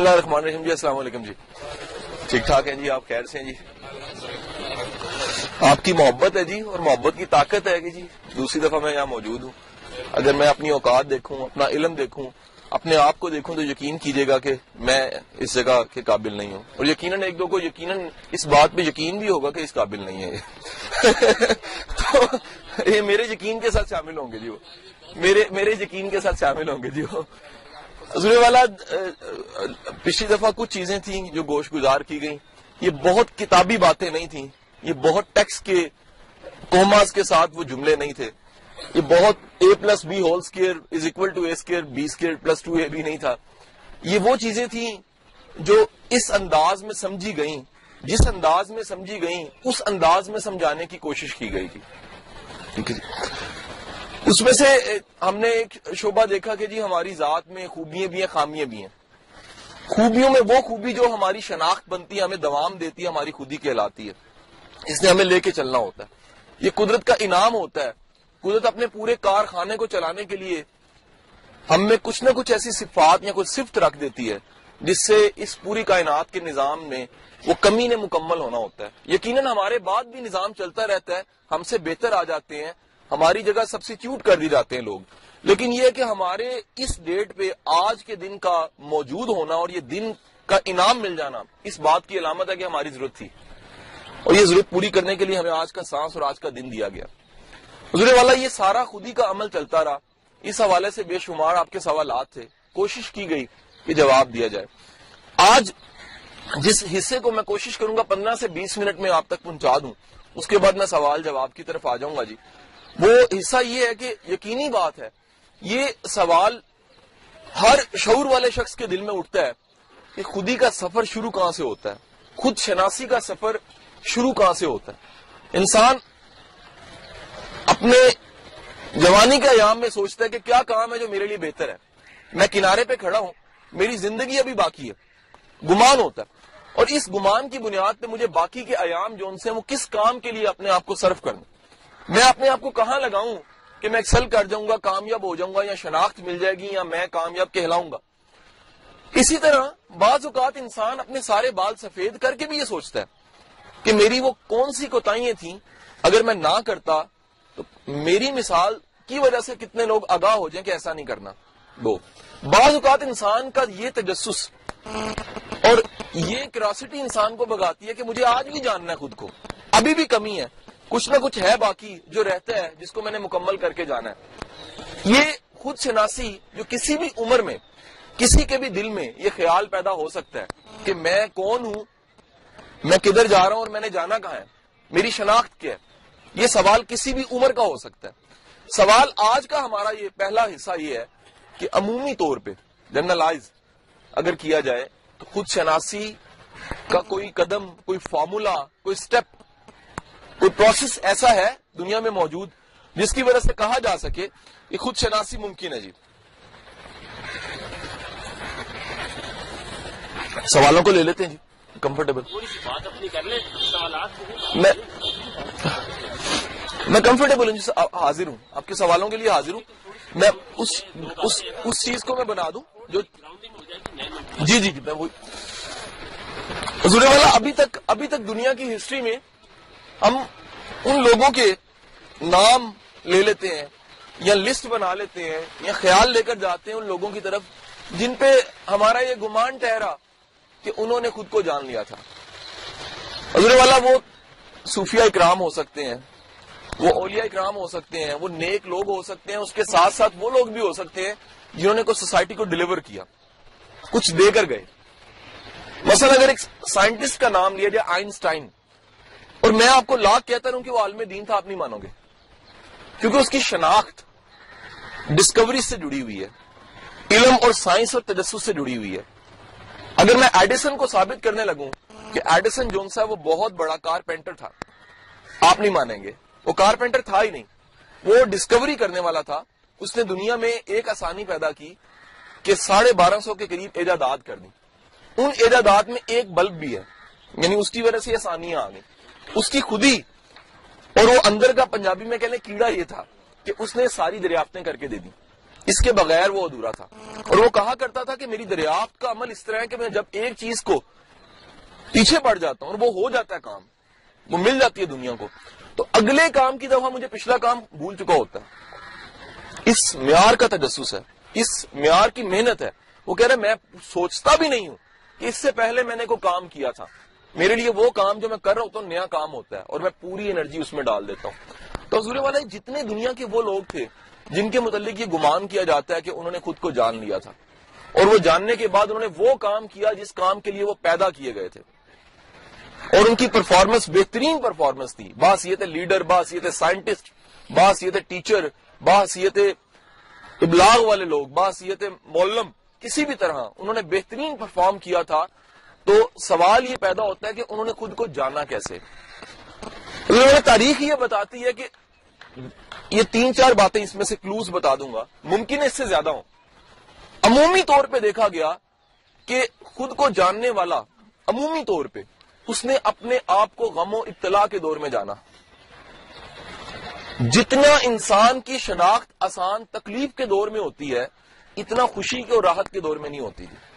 اللہ الرحمن الرحیم جی السلام علیکم جی۔ ٹھیک ٹھاک ہیں جی آپ خیر سے ہیں جی؟ آپ کی محبت ہے جی اور محبت کی طاقت ہے کہ جی۔ دوسری دفعہ میں یہاں موجود ہوں۔ اگر میں اپنی اوقات دیکھوں، اپنا علم دیکھوں، اپنے آپ کو دیکھوں تو یقین کیجیے گا کہ میں اس جگہ کے قابل نہیں ہوں۔ اور یقیناً ایک دو کو یقیناً اس بات پہ یقین بھی ہوگا کہ اس قابل نہیں ہے۔ یہ تو یہ میرے یقین کے ساتھ شامل ہوں گے جی وہ۔ میرے میرے یقین کے ساتھ شامل ہوں گے جی وہ۔ حضور والا پچھلی دفعہ کچھ چیزیں تھیں جو گوشت گزار کی گئیں۔ یہ بہت کتابی باتیں نہیں تھیں۔ یہ بہت ٹیکس کے، کوماز کے ساتھ وہ جملے نہیں تھے۔ یہ بہت A plus B whole square is equal to A square B square plus two A بھی نہیں تھا۔ یہ وہ چیزیں تھیں جو اس انداز میں سمجھی گئیں۔ جس انداز میں سمجھی گئیں، اس انداز میں سمجھانے کی کوشش کی گئی تھی۔ ٹھیک ہے جی۔ اس میں سے ہم نے ایک شعبہ دیکھا کہ جی ہماری ذات میں خوبیاں بھی ہیں، خامیاں بھی ہیں۔ خوبیوں میں وہ خوبی جو ہماری شناخت بنتی ہے، ہمیں دوام دیتی ہے، ہماری خودی کہلاتی ہے۔ اس نے ہمیں لے کے چلنا ہوتا ہے۔ یہ قدرت کا انعام ہوتا ہے۔ قدرت اپنے پورے کارخانے کو چلانے کے لیے ہم میں کچھ نہ کچھ ایسی صفات یا کچھ صفت رکھ دیتی ہے، جس سے اس پوری کائنات کے نظام میں وہ کمی نے مکمل ہونا ہوتا ہے۔ یقیناً ہمارے بعد بھی نظام چلتا رہتا ہے، ہم سے بہتر آ جاتے ہیں۔ ہماری جگہ سبسٹیوٹ کر دی جاتے ہیں لوگ۔ لیکن یہ کہ ہمارے اس ڈیٹ پہ آج کے دن کا موجود ہونا اور یہ دن کا انعام مل جانا اس بات کی علامت ہے کہ ہماری ضرورت تھی۔ اور یہ ضرورت پوری کرنے کے لیے ہمیں آج کا سانس اور آج کا دن دیا گیا۔ حضور والا، یہ سارا خودی کا عمل چلتا رہا۔ اس حوالے سے بے شمار آپ کے سوالات تھے۔ کوشش کی گئی کہ جواب دیا جائے۔ آج جس حصے کو میں کوشش کروں گا، پندرہ سے بیس منٹ میں آپ تک پہنچا دوں۔ اس کے بعد میں سوال جواب کی طرف آ جاؤں گا جی۔ وہ حصہ یہ ہے کہ یقینی بات ہے، یہ سوال ہر شعور والے شخص کے دل میں اٹھتا ہے کہ خودی کا سفر شروع کہاں سے ہوتا ہے؟ خود شناسی کا سفر شروع کہاں سے ہوتا ہے؟ انسان اپنے جوانی کے ایام میں سوچتا ہے کہ کیا کام ہے جو میرے لیے بہتر ہے۔ میں کنارے پہ کھڑا ہوں، میری زندگی ابھی باقی ہے، گمان ہوتا ہے۔ اور اس گمان کی بنیاد پہ مجھے باقی کے ایام جو ان سے وہ کس کام کے لیے اپنے آپ کو صرف کرنا میں اپنے آپ کو کہاں لگاؤں کہ میں ایکسل کر جاؤں گا، کامیاب ہو جاؤں گا یا شناخت مل جائے گی یا میں کامیاب کہلاؤں گا؟ اسی طرح بعض اوقات انسان اپنے سارے بال سفید کر کے بھی یہ سوچتا ہے کہ میری وہ کون سی کوتاہیاں تھیں، اگر میں نہ کرتا تو میری مثال کی وجہ سے کتنے لوگ آگاہ ہو جائیں کہ ایسا نہیں کرنا۔ دو، بعض اوقات انسان کا یہ تجسس اور یہ کراسٹی انسان کو بگاتی ہے کہ مجھے آج بھی جاننا ہے خود کو، ابھی بھی کمی ہے۔ کچھ نہ کچھ ہے باقی جو رہتا ہے، جس کو میں نے مکمل کر کے جانا ہے۔ یہ خود شناسی جو کسی بھی عمر میں، کسی کے بھی دل میں یہ خیال پیدا ہو سکتا ہے کہ میں کون ہوں، میں کدھر جا رہا ہوں اور میں نے جانا کہاں ہے؟ میری شناخت کیا ہے؟ یہ سوال کسی بھی عمر کا ہو سکتا ہے۔ سوال آج کا ہمارا یہ پہلا حصہ یہ ہے کہ عمومی طور پہ جنرلائز اگر کیا جائے تو خود شناسی کا کوئی قدم، کوئی فارمولا، کوئی سٹیپ کوئی پروسیس ایسا ہے دنیا میں موجود جس کی وجہ سے کہا جا سکے کہ خود شناسی ممکن ہے جی؟ سوالوں کو لے لیتے ہیں جی کمفرٹیبل میں میں کمفرٹیبل ہوں جی حاضر ہوں۔ آپ کے سوالوں کے لیے حاضر ہوں۔ میں اس اس اس چیز کو میں بنا دوں جو جی جی جی میں وہی حضور والا ابھی تک ابھی تک دنیا کی ہسٹری میں ہم ان لوگوں کے نام لے لیتے ہیں، یا لسٹ بنا لیتے ہیں، یا خیال لے کر جاتے ہیں ان لوگوں کی طرف، جن پہ ہمارا یہ گمان ٹھہرا کہ انہوں نے خود کو جان لیا تھا۔ حضور والا وہ صوفیہ اکرام ہو سکتے ہیں، وہ اولیاء اکرام ہو سکتے ہیں، وہ نیک لوگ ہو سکتے ہیں، اس کے ساتھ ساتھ وہ لوگ بھی ہو سکتے ہیں جنہوں نے کوئی سوسائٹی کو ڈلیور کیا، کچھ دے کر گئے۔ مثلا اگر ایک سائنٹسٹ کا نام لیا جائے آئنسٹائن اور میں آپ کو لاکھ کہتا ہوں کہ وہ عالم دین تھا، آپ نہیں مانو گے۔ کیونکہ اس کی شناخت ڈسکوری سے جڑی ہوئی ہے، علم اور سائنس اور تجسس سے جڑی ہوئی ہے۔ اگر میں ایڈیسن کو ثابت کرنے لگوں کہ ایڈیسن جونس ہے، وہ بہت بڑا کارپینٹر تھا۔ آپ نہیں مانیں گے۔ وہ کارپینٹر تھا ہی نہیں۔ وہ ڈسکوری کرنے والا تھا۔ اس نے دنیا میں ایک آسانی پیدا کی کہ ساڑھے بارہ سو کے قریب ایجادات کر دی ان ایجادات میں ایک بلب بھی ہے یعنی اس کی وجہ سے آسانیاں آ گئی اس کی خودی۔ اور وہ اندر کا پنجابی میں کہنے کیڑا یہ تھا کہ اس نے ساری دریافتیں کر کے دے دی۔ اس کے بغیر وہ ادھورا تھا۔ اور وہ کہا کرتا تھا کہ میری دریافت کا عمل اس طرح ہے کہ میں جب ایک چیز کو پیچھے پڑ جاتا ہوں اور وہ ہو جاتا ہے کام، وہ مل جاتی ہے دنیا کو، تو اگلے کام کی دفعہ مجھے پچھلا کام بھول چکا ہوتا ہے۔ اس معیار کا تجسس ہے، اس معیار کی محنت ہے۔ وہ کہہ رہے میں سوچتا بھی نہیں ہوں کہ اس سے پہلے میں نے کوئی کام کیا تھا۔ میرے لیے وہ کام جو میں کر رہا ہوتا ہوں نیا کام ہوتا ہے اور میں پوری انرجی اس میں ڈال دیتا ہوں۔ تو حضور والے جتنے دنیا کے وہ لوگ تھے جن کے متعلق یہ گمان کیا جاتا ہے کہ انہوں نے خود کو جان لیا تھا، اور وہ جاننے کے بعد انہوں نے وہ کام کیا جس کام کے لیے وہ پیدا کیے گئے تھے۔ اور ان کی پرفارمنس بہترین پرفارمنس تھی۔ باحثیت لیڈر باحثیت سائنٹسٹ باحثیت ٹیچر باحثیت ابلاغ والے لوگ باحثیت مولم، کسی بھی طرح انہوں نے بہترین پرفارم کیا تھا تو سوال یہ پیدا ہوتا ہے کہ انہوں نے خود کو جانا کیسے؟ تاریخ یہ بتاتی ہے کہ یہ تین چار باتیں اس میں سے کلوز بتا دوں گا۔ ممکن ہے اس سے زیادہ ہوں۔ عمومی طور پہ دیکھا گیا کہ خود کو جاننے والا عمومی طور پہ اس نے اپنے آپ کو غم و اطلاع کے دور میں جانا۔ جتنا انسان کی شناخت آسان تکلیف کے دور میں ہوتی ہے، اتنا خوشی کے اور راحت کے دور میں نہیں ہوتی۔ تھی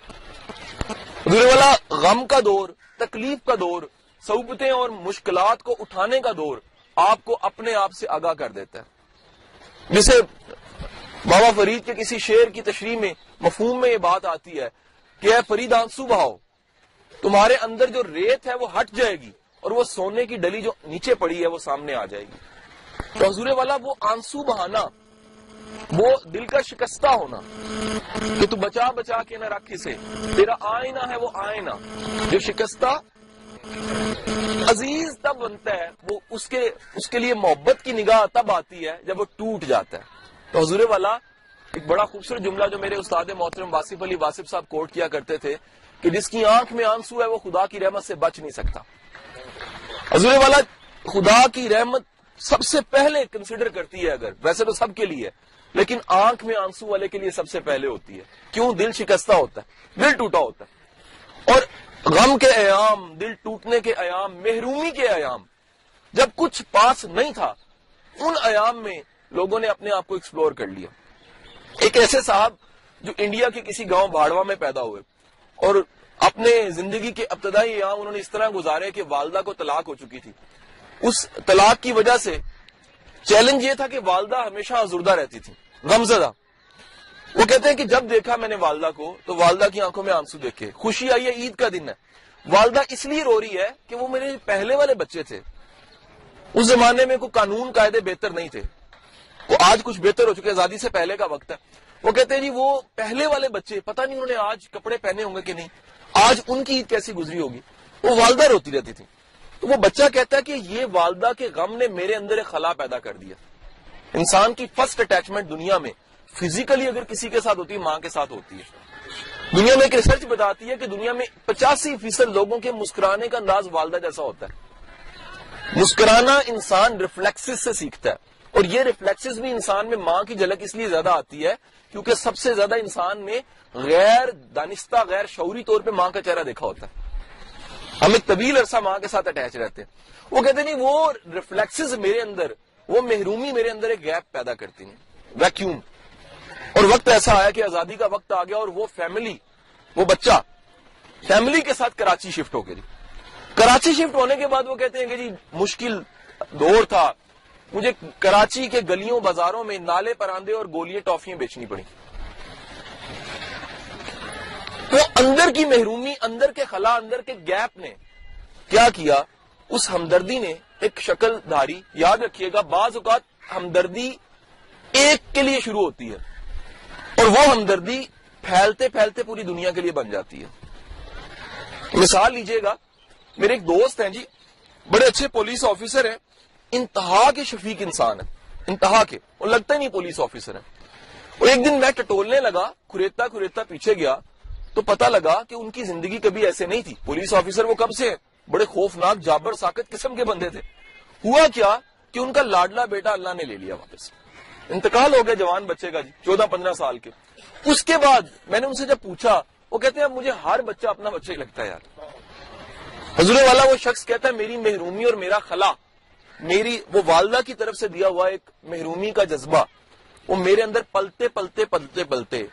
والا غم کا دور، تکلیف کا دور صوبتیں اور مشکلات کو اٹھانے کا دور آپ کو اپنے آپ سے آگاہ کر دیتا ہے۔ جسے بابا فرید کے کسی شعر کی تشریح میں مفہوم میں یہ بات آتی ہے کہ اے فرید آنسو بہاؤ تمہارے اندر جو ریت ہے وہ ہٹ جائے گی اور وہ سونے کی ڈلی جو نیچے پڑی ہے وہ سامنے آ جائے گی۔ تو حضور والا وہ آنسو بہانا وہ دل کا شکستہ ہونا کہ تو بچا بچا کے نہ رکھ اسے۔ تیرا آئینہ ہے وہ آئینہ۔ جو شکستہ عزیز تب بنتا ہے، وہ اس کے اس کے لیے محبت کی نگاہ تب آتی ہے جب وہ ٹوٹ جاتا ہے۔ تو حضور والا، ایک بڑا خوبصورت جملہ جو میرے استاد محترم واصف علی واصف صاحب کوٹ کیا کرتے تھے کہ جس کی آنکھ میں آنسو ہے، وہ خدا کی رحمت سے بچ نہیں سکتا۔ حضور والا، خدا کی رحمت سب سے پہلے کنسیڈر کرتی ہے اگر، ویسے تو سب کے لیے۔ لیکن آنکھ میں آنسو والے کے لیے سب سے پہلے ہوتی ہے۔ کیوں؟ دل شکستہ ہوتا ہے۔ دل ٹوٹا ہوتا ہے۔ اور غم کے ایام، دل ٹوٹنے کے ایام، محرومی کے ایام، جب کچھ پاس نہیں تھا، ان ایام میں لوگوں نے اپنے آپ کو ایکسپلور کر لیا۔ ایک ایسے صاحب جو انڈیا کے کسی گاؤں باڑوا میں پیدا ہوئے۔ اور اپنے زندگی کے ابتدائی ایام انہوں نے اس طرح گزارے کہ والدہ کو طلاق ہو چکی تھی۔ اس طلاق کی وجہ سے چیلنج یہ تھا کہ والدہ ہمیشہ آزردہ رہتی تھی۔ غمزدہ۔ وہ کہتے ہیں کہ جب دیکھا میں نے والدہ کو، تو والدہ کی آنکھوں میں آنسو دیکھے خوشی آئی ہے، عید کا دن ہے۔ والدہ اس لیے رو رہی ہے کہ وہ میرے پہلے والے بچے تھے۔ اس زمانے میں کوئی قانون قاعدے بہتر نہیں تھے۔ وہ آج کچھ بہتر ہو چکے آزادی سے پہلے کا وقت ہے۔ وہ کہتے ہیں جی وہ پہلے والے بچے، پتہ نہیں انہوں نے آج کپڑے پہنے ہوں گے کہ نہیں، آج ان کی عید کیسی گزری ہوگی۔ وہ والدہ روتی رہتی تھی۔ تو وہ بچہ کہتا ہے کہ یہ والدہ کے غم نے میرے اندر ایک خلا پیدا کر دیا۔ انسان کی فرسٹ اٹیچمنٹ دنیا میں فزیکلی اگر کسی کے ساتھ ہوتی ہے، ماں کے ساتھ ہوتی ہے۔ دنیا میں ایک ریسرچ بتاتی ہے کہ دنیا میں پچاسی فیصد لوگوں کے مسکرانے کا انداز والدہ جیسا ہوتا ہے۔ مسکرانا انسان ریفلیکس سے سیکھتا ہے۔ اور یہ ریفلیکسز بھی انسان میں ماں کی جھلک اس لیے زیادہ آتی ہے کیونکہ سب سے زیادہ انسان میں غیر دانستہ، غیر شعوری طور پہ ماں کا چہرہ دیکھا ہوتا ہے۔ ہم ایک طویل عرصہ ماں کے ساتھ اٹیچ رہتے ہیں۔ وہ کہتے نہیں، وہ ریفلیکسز میرے اندر وہ محرومی میرے اندر ایک گیپ پیدا کرتی ہیں. ویکیوم اور وقت ایسا آیا کہ آزادی کا وقت آ گیا اور وہ فیملی وہ بچہ فیملی کے ساتھ کراچی شفٹ ہو گئی جی. کراچی شفٹ ہونے کے بعد وہ کہتے ہیں کہ جی مشکل دور تھا. مجھے کراچی کے گلیوں بازاروں میں نالے پراندے اور گولیاں ٹافیاں بیچنی پڑی تو اندر کی محرومی، اندر کے خلا، اندر کے گیپ نے کیا کیا؟ اس ہمدردی نے ایک شکل دھاری یاد رکھیے گا، بعض اوقات ہمدردی ایک کے لیے شروع ہوتی ہے اور وہ ہمدردی پھیلتے پھیلتے پوری دنیا کے لیے بن جاتی ہے۔ مثال لیجیے گا، میرے ایک دوست ہیں جی بڑے اچھے پولیس آفیسر ہیں، انتہا کے شفیق انسان ہے انتہا کے وہ لگتا ہی نہیں پولیس آفیسر ہے اور ایک دن میں ٹٹولنے لگا کریتا کریتا پیچھے گیا، تو پتا لگا کہ ان کی زندگی کبھی ایسے نہیں تھی۔ پولیس آفیسر وہ کب سے بڑے خوفناک، جابر ساکت قسم کے بندے تھے۔ ہوا کیا کہ ان کا لاڈلا بیٹا اللہ نے لے لیا واپس؟ انتقال ہو گیا جوان بچے کا جی چودہ پندرہ سال کے۔ اس کے بعد میں نے ان سے جب پوچھا، وہ کہتے ہیں مجھے ہر بچہ اپنا بچہ ہی لگتا ہے یار۔ حضور والا وہ شخص کہتا ہے، میری محرومی اور میرا خلا۔ میری، وہ والدہ کی طرف سے دیا ہوا ایک محرومی کا جذبہ۔ وہ میرے اندر پلتے پلتے پلتے پلتے۔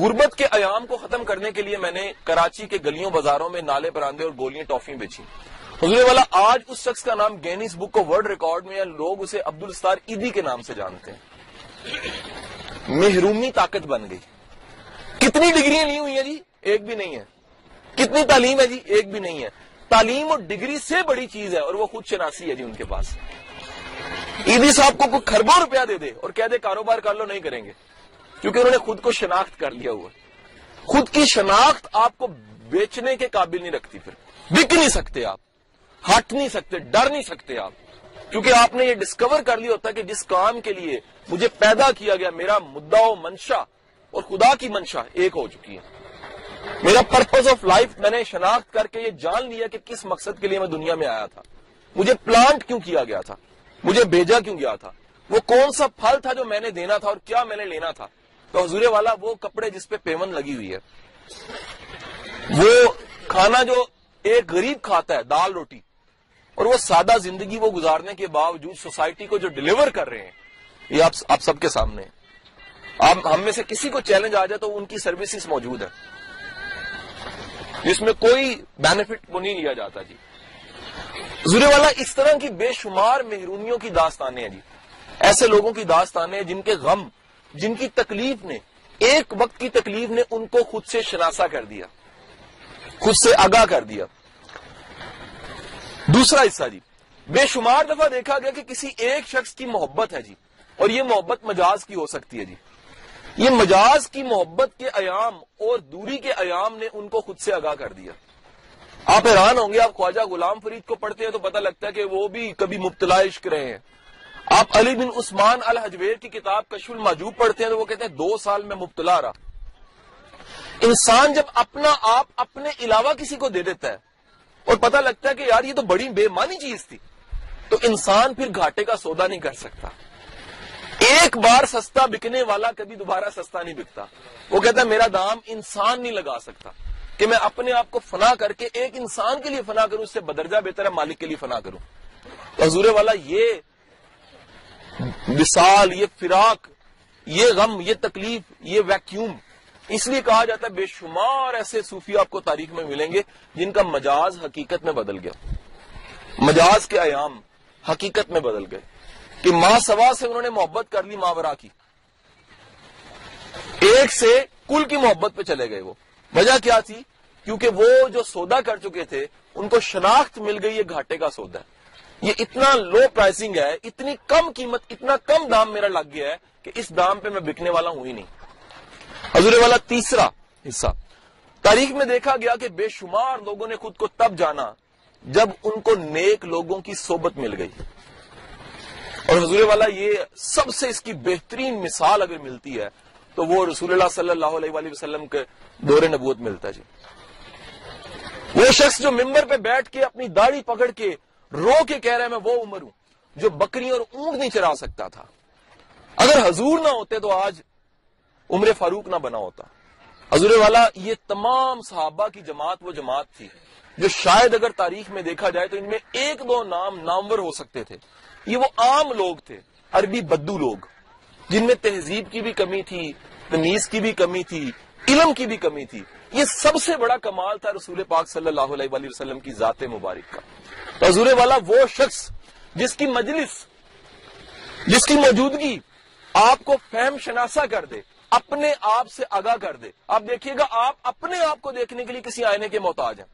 غربت کے ایام کو ختم کرنے کے لیے میں نے کراچی کے گلیوں بازاروں میں نالے پراندے اور گولیاں ٹافیاں بیچی حضور والا، آج اس شخص کا نام گینیس بک کو ورلڈ ریکارڈ میں لوگ اسے عبد الستار عیدی کے نام سے جانتے ہیں۔ محرومی طاقت بن گئی۔ کتنی ڈگریاں لی ہوئی ہیں جی؟ ایک بھی نہیں ہے۔ کتنی تعلیم ہے جی؟ ایک بھی نہیں ہے۔ تعلیم اور ڈگری سے بڑی چیز ہے اور وہ خود شناسی ہے جی ان کے پاس۔ عیدی صاحب کو کوئی خربوں روپیہ دے دے اور کہہ دے، کاروبار کر لو، نہیں کریں گے۔ کیونکہ انہوں نے خود کو شناخت کر لیا ہوا خود کی شناخت آپ کو بیچنے کے قابل نہیں رکھتی پھر۔ بک نہیں سکتے آپ۔ ہٹ نہیں سکتے، ڈر نہیں سکتے آپ۔ کیونکہ آپ نے یہ ڈسکور کر لیا ہوتا کہ جس کام کے لیے مجھے پیدا کیا گیا، میرا مدعا و منشا اور خدا کی منشا ایک ہو چکی ہے میرا پرپز آف لائف میں نے شناخت کر کے یہ جان لیا کہ کس مقصد کے لیے میں دنیا میں آیا تھا۔ مجھے پلانٹ کیوں کیا گیا تھا؟ مجھے بھیجا کیوں گیا تھا؟ وہ کون سا پھل تھا جو میں نے دینا تھا اور کیا میں نے لینا تھا؟ تو حضور والا وہ کپڑے جس پہ پیمن لگی ہوئی ہے، وہ کھانا جو ایک غریب کھاتا ہے، دال روٹی، اور وہ سادہ زندگی وہ گزارنے کے باوجود سوسائٹی کو جو ڈلیور کر رہے ہیں، یہ آپ سب کے سامنے آپ، ہم میں سے کسی کو چیلنج آ جائے تو ان کی سروسز موجود ہے جس میں کوئی بینیفٹ کو نہیں لیا جاتا جی۔ زورے والا، اس طرح کی بے شمار محرونیوں کی داستانیں ہیں جی۔ ایسے لوگوں کی داستانیں جن کے غم جن کی تکلیف نے، ایک وقت کی تکلیف نے ان کو خود سے شناسا کر دیا، خود سے آگاہ کر دیا۔ دوسرا حصہ جی بے شمار دفعہ دیکھا گیا کہ کسی ایک شخص کی محبت ہے جی اور یہ محبت مجاز کی ہو سکتی ہے جی۔ یہ مجاز کی محبت کے ایام اور دوری کے ایام نے ان کو خود سے آگاہ کر دیا۔ آپ حیران ہوں گے، آپ خواجہ غلام فرید کو پڑھتے ہیں تو پتہ لگتا ہے کہ وہ بھی کبھی مبتلا عشق رہے ہیں۔ آپ علی بن عثمان الحجویر کی کتاب کشف الماجوب پڑھتے ہیں تو وہ کہتے ہیں دو سال میں مبتلا رہا۔ انسان جب اپنا آپ اپنے علاوہ کسی کو دے دیتا ہے اور پتہ لگتا ہے کہ یار یہ تو بڑی بے مانی چیز تھی، تو انسان پھر گھاٹے کا سودا نہیں کر سکتا۔ ایک بار سستا بکنے والا کبھی دوبارہ سستا نہیں بکتا۔ وہ کہتا ہے میرا دام انسان نہیں لگا سکتا کہ میں اپنے آپ کو فنا کر کے ایک انسان کے لیے فنا کروں، اس سے بدرجہ بہتر ہے، مالک کے لیے فنا کروں۔ حضور والا یہ مثال، یہ فراق، یہ غم، یہ تکلیف، یہ ویکیوم اس لیے کہا جاتا ہے بے شمار ایسے صوفی آپ کو تاریخ میں ملیں گے جن کا مجاز حقیقت میں بدل گیا۔ مجاز کے ایام حقیقت میں بدل گئے۔ کہ ماں سوا سے انہوں نے محبت کر لی ماورا کی۔ ایک سے کل کی محبت پہ چلے گئے وہ۔ وجہ کیا تھی؟ کیونکہ وہ جو سودا کر چکے تھے، ان کو شناخت مل گئی، یہ گھاٹے کا سودا ہے۔ یہ اتنا لو پرائسنگ ہے، اتنی کم قیمت، اتنا کم دام میرا لگ گیا ہے کہ اس دام پہ میں بکنے والا ہوں ہی نہیں۔ حضور والا تیسرا حصہ۔ تاریخ میں دیکھا گیا کہ بے شمار لوگوں نے خود کو تب جانا جب ان کو نیک لوگوں کی صحبت مل گئی۔ اور حضور والا یہ سب سے اس کی بہترین مثال اگر ملتی ہے، تو وہ رسول اللہ صلی اللہ علیہ وآلہ وسلم کے دور نبوت ملتا ہے۔ جی۔ وہ شخص جو ممبر پہ بیٹھ کے اپنی داڑھی پکڑ کے رو کے کہہ رہے میں وہ عمر ہوں جو بکری اور اونٹ نہیں چرا سکتا تھا۔ اگر حضور نہ ہوتے تو آج عمر فاروق نہ بنا ہوتا۔ حضور والا، یہ تمام صحابہ کی جماعت وہ جماعت تھی جو شاید اگر تاریخ میں دیکھا جائے تو ان میں ایک دو نام نامور ہو سکتے تھے۔ یہ وہ عام لوگ تھے، عربی بدو لوگ، جن میں تہذیب کی بھی کمی تھی، تمیز کی بھی کمی تھی، علم کی بھی کمی تھی۔ یہ سب سے بڑا کمال تھا رسول پاک صلی اللہ علیہ وآلہ وسلم کی ذات مبارک کا۔ حضور والا وہ شخص جس کی مجلس، جس کی موجودگی آپ کو فہم شناسا کر دے، اپنے آپ سے آگاہ کر دے۔ آپ دیکھیے گا، آپ اپنے آپ کو دیکھنے کے لیے کسی آئینے کے محتاج ہیں۔